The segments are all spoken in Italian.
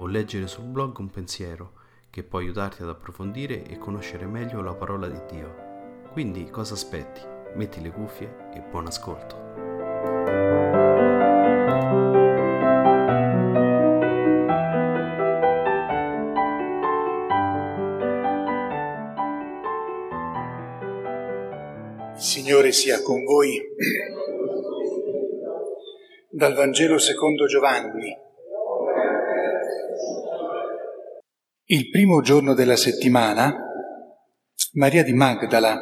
o leggere sul blog un pensiero che può aiutarti ad approfondire e conoscere meglio la parola di Dio. Quindi cosa aspetti? Metti le cuffie e buon ascolto. Signore sia con voi. Dal Vangelo secondo Giovanni. Il primo giorno della settimana, Maria di Magdala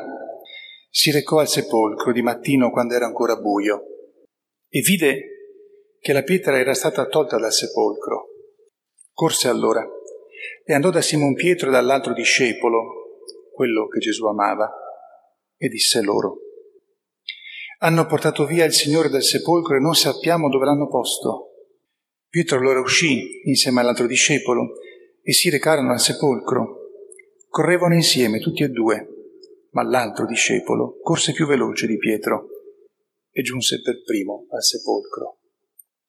si recò al sepolcro di mattino quando era ancora buio e vide che la pietra era stata tolta dal sepolcro. Corse allora e andò da Simon Pietro e dall'altro discepolo, quello che Gesù amava, e disse loro, hanno portato via il Signore dal sepolcro e non sappiamo dove l'hanno posto. Pietro allora uscì insieme all'altro discepolo e si recarono al sepolcro. Correvano insieme tutti e due, ma l'altro discepolo corse più veloce di Pietro e giunse per primo al sepolcro.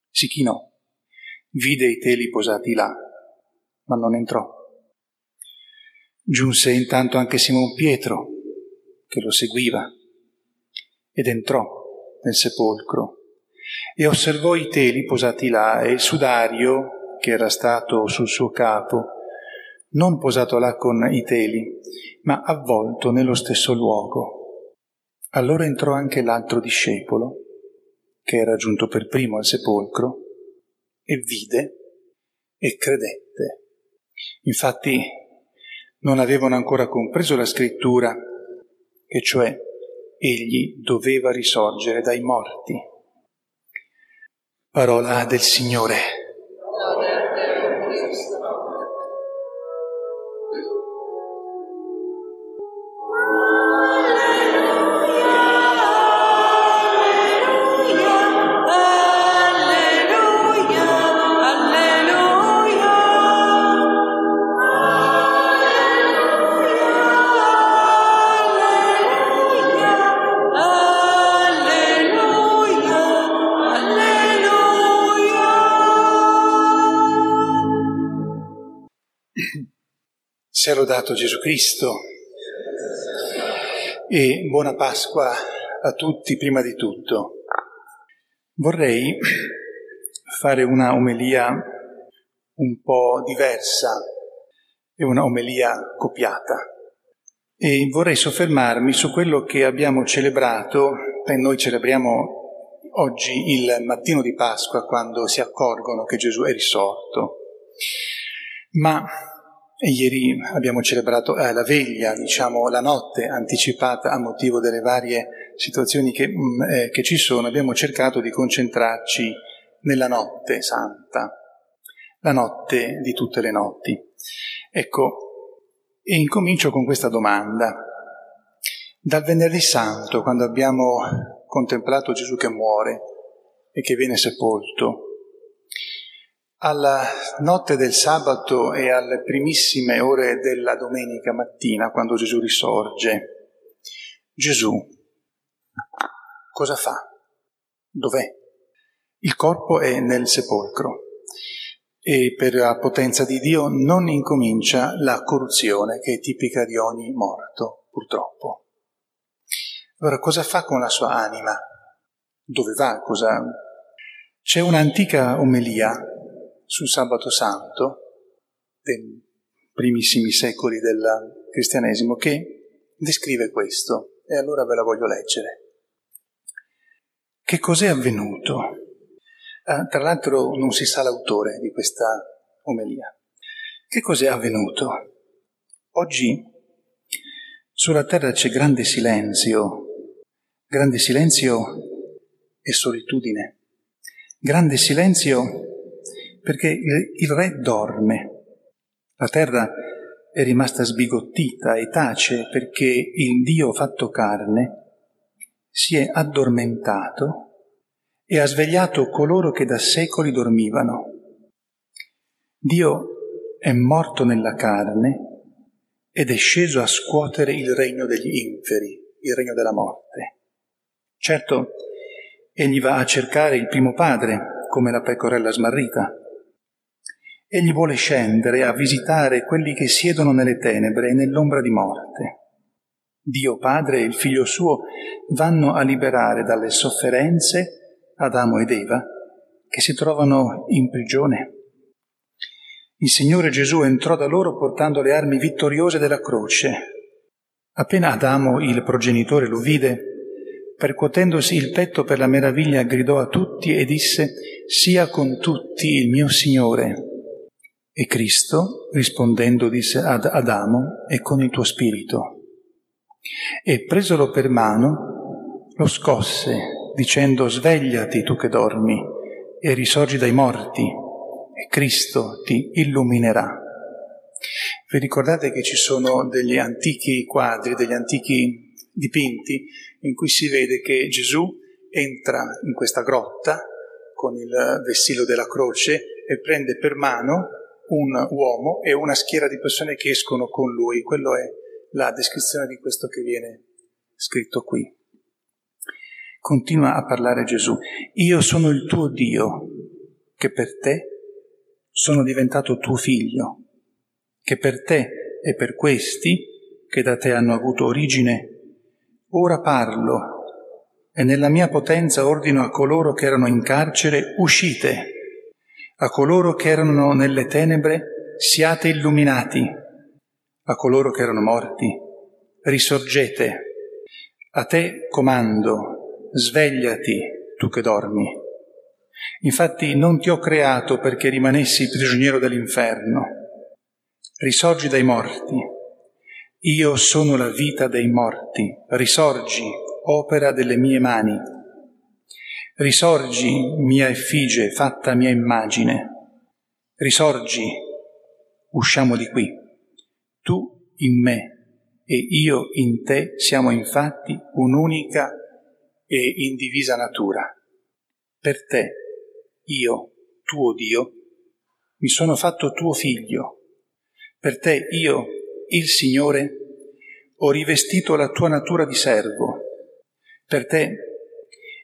Si chinò, vide i teli posati là, ma non entrò. Giunse intanto anche Simon Pietro, che lo seguiva, ed entrò nel sepolcro e osservò i teli posati là e il sudario che era stato sul suo capo, non posato là con i teli, ma avvolto nello stesso luogo. Allora entrò anche l'altro discepolo, che era giunto per primo al sepolcro, e vide e credette. Infatti non avevano ancora compreso la scrittura, che cioè egli doveva risorgere dai morti. Parola del Signore. Sia lodato Gesù Cristo e buona Pasqua a tutti prima di tutto. Vorrei fare una omelia un po' diversa e una omelia copiata e vorrei soffermarmi su quello che abbiamo celebrato e noi celebriamo oggi il mattino di Pasqua quando si accorgono che Gesù è risorto. Ma e ieri abbiamo celebrato eh, la veglia, diciamo la notte anticipata a motivo delle varie situazioni che, mh, mm, eh, che ci sono. Abbiamo cercato di concentrarci nella notte santa, la notte di tutte le notti. Ecco, e incomincio con questa domanda. Dal venerdì santo, quando abbiamo contemplato Gesù che muore e che viene sepolto, alla notte del sabato e alle primissime ore della domenica mattina, quando Gesù risorge, Gesù cosa fa? Dov'è? Il corpo è nel sepolcro e per la potenza di Dio non incomincia la corruzione che è tipica di ogni morto, purtroppo. Allora cosa fa con la sua anima? Dove va? Cosa... C'è un'antica omelia sul sabato santo dei primissimi secoli del cristianesimo che descrive questo e allora ve la voglio leggere. Che cos'è avvenuto? Ah, tra l'altro non si sa l'autore di questa omelia. Che cos'è avvenuto? Oggi sulla terra c'è grande silenzio, grande silenzio e solitudine, grande silenzio perché il, il re dorme. La terra è rimasta sbigottita e tace perché il Dio fatto carne si è addormentato e ha svegliato coloro che da secoli dormivano. Dio è morto nella carne ed è sceso a scuotere il regno degli inferi, il regno della morte. Certo, egli va a cercare il primo padre, come la pecorella smarrita. Egli vuole scendere a visitare quelli che siedono nelle tenebre e nell'ombra di morte. Dio Padre e il Figlio suo vanno a liberare dalle sofferenze Adamo ed Eva che si trovano in prigione. Il Signore Gesù entrò da loro portando le armi vittoriose della croce. Appena Adamo, il progenitore, lo vide, percuotendosi il petto per la meraviglia, gridò a tutti e disse, sia con tutti il mio Signore. E Cristo, rispondendo, disse ad Adamo, e con il tuo spirito e presolo per mano lo scosse dicendo svegliati tu che dormi e risorgi dai morti e Cristo ti illuminerà. Vi ricordate che ci sono degli antichi quadri, degli antichi dipinti in cui si vede che Gesù entra in questa grotta con il vessillo della croce e prende per mano un uomo e una schiera di persone che escono con lui. Quello è la descrizione di questo che viene scritto qui. Continua a parlare Gesù. Io sono il tuo Dio, che per te sono diventato tuo figlio, che per te e per questi, che da te hanno avuto origine, ora parlo e nella mia potenza ordino a coloro che erano in carcere, uscite, a coloro che erano nelle tenebre, siate illuminati a coloro che erano morti, risorgete, a te comando, svegliati tu che dormi. Infatti non ti ho creato perché rimanessi prigioniero dell'inferno. Risorgi dai morti. Io sono la vita dei morti. Risorgi, opera delle mie mani. Risorgi, mia effigie, fatta mia immagine. Risorgi, usciamo di qui. Tu in me e io in te siamo infatti un'unica e indivisa natura. Per te, io, tuo Dio, mi sono fatto tuo figlio. Per te, io, il Signore, ho rivestito la tua natura di servo. Per te,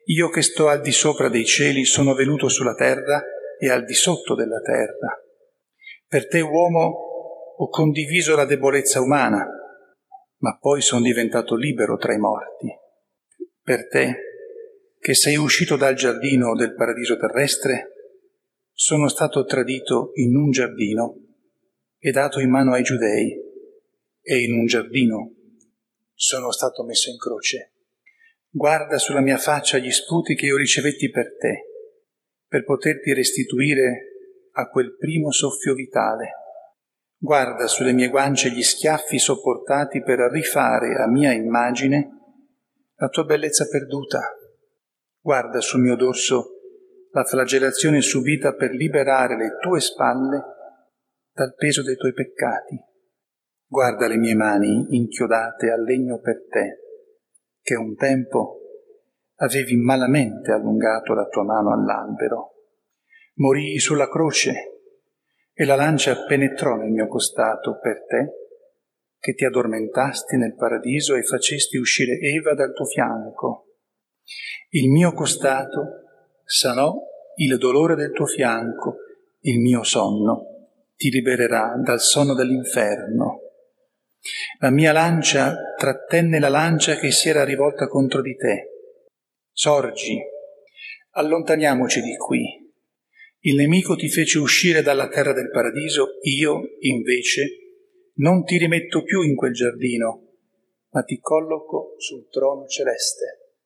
io che sto al di sopra dei cieli, sono venuto sulla terra e al di sotto della terra. Per te, uomo, ho condiviso la debolezza umana, ma poi sono diventato libero tra i morti. Per te, che sei uscito dal giardino del paradiso terrestre, sono stato tradito in un giardino e dato in mano ai giudei, e in un giardino sono stato messo in croce. Guarda sulla mia faccia gli sputi che io ricevetti per te, per poterti restituire a quel primo soffio vitale Guarda sulle mie guance gli schiaffi sopportati per rifare a mia immagine la tua bellezza perduta. Guarda sul mio dorso la flagellazione subita per liberare le tue spalle dal peso dei tuoi peccati. Guarda le mie mani inchiodate al legno per te, che un tempo avevi malamente allungato la tua mano all'albero. Morii sulla croce e la lancia penetrò nel mio costato per te, che ti addormentasti nel paradiso e facesti uscire Eva dal tuo fianco. Il mio costato sanò il dolore del tuo fianco, il mio sonno ti libererà dal sonno dell'inferno. La mia lancia trattenne la lancia che si era rivolta contro di te. Sorgi, allontaniamoci di qui, il nemico ti fece uscire dalla terra del paradiso, io invece non ti rimetto più in quel giardino, ma ti colloco sul trono celeste.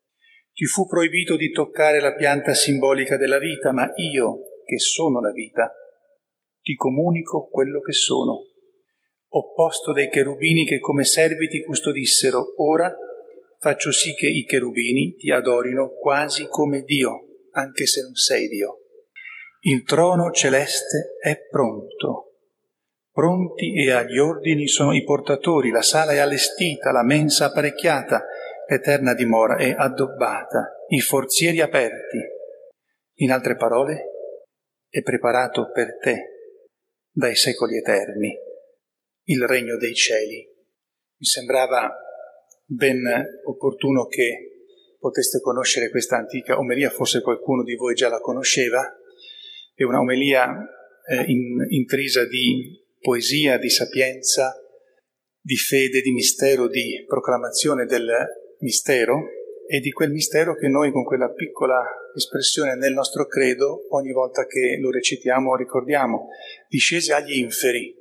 Ti fu proibito di toccare la pianta simbolica della vita, ma io, che sono la vita, ti comunico quello che sono. Ho posto dei cherubini che come servi ti custodissero, ora faccio sì che i cherubini ti adorino quasi come Dio, anche se non sei Dio. Il trono celeste è pronto. Pronti e agli ordini sono i portatori, la sala è allestita, la mensa apparecchiata, l'eterna dimora è addobbata, i forzieri aperti. In altre parole, è preparato per te dai secoli eterni il regno dei cieli. Mi sembrava ben opportuno che poteste conoscere questa antica omelia, forse qualcuno di voi già la conosceva, è una omelia eh, in, intrisa di poesia, di sapienza, di fede, di mistero, di proclamazione del mistero e di quel mistero che noi con quella piccola espressione nel nostro credo ogni volta che lo recitiamo ricordiamo, discese agli inferi.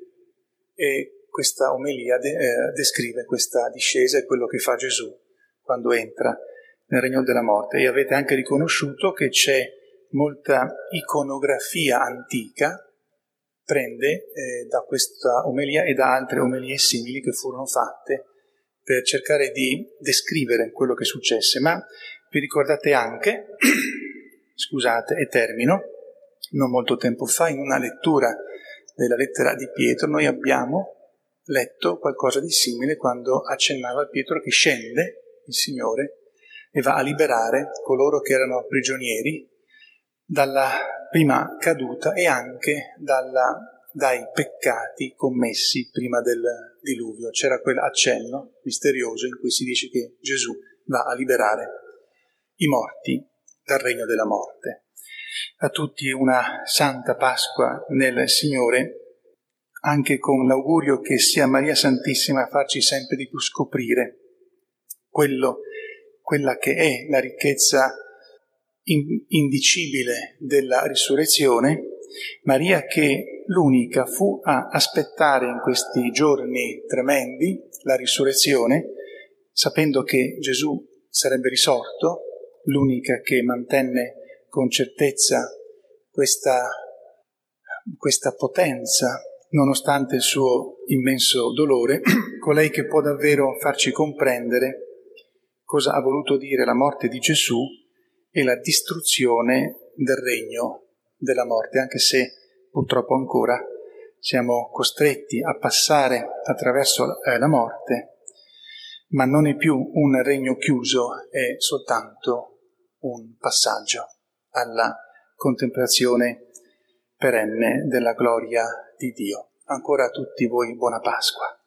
E questa omelia de- eh, descrive questa discesa e quello che fa Gesù quando entra nel regno della morte e avete anche riconosciuto che c'è molta iconografia antica prende eh, da questa omelia e da altre omelie simili che furono fatte per cercare di descrivere quello che successe. Ma vi ricordate anche, scusate, e termino, non molto tempo fa, in una lettura della lettera di Pietro, noi abbiamo letto qualcosa di simile quando accennava a Pietro che scende il Signore e va a liberare coloro che erano prigionieri dalla prima caduta e anche dalla, dai peccati commessi prima del diluvio. C'era quell'accenno misterioso in cui si dice che Gesù va a liberare i morti dal regno della morte. A tutti una santa Pasqua nel Signore, anche con l'augurio che sia Maria Santissima a farci sempre di più scoprire quello, quella che è la ricchezza indicibile della risurrezione, Maria che l'unica fu a aspettare in questi giorni tremendi la risurrezione, sapendo che Gesù sarebbe risorto, l'unica che mantenne con certezza questa, questa potenza nonostante il suo immenso dolore, colei che può davvero farci comprendere cosa ha voluto dire la morte di Gesù e la distruzione del regno della morte, anche se purtroppo ancora siamo costretti a passare attraverso eh, la morte, ma non è più un regno chiuso, è soltanto un passaggio alla contemplazione perenne della gloria di Dio. Ancora a tutti voi buona Pasqua.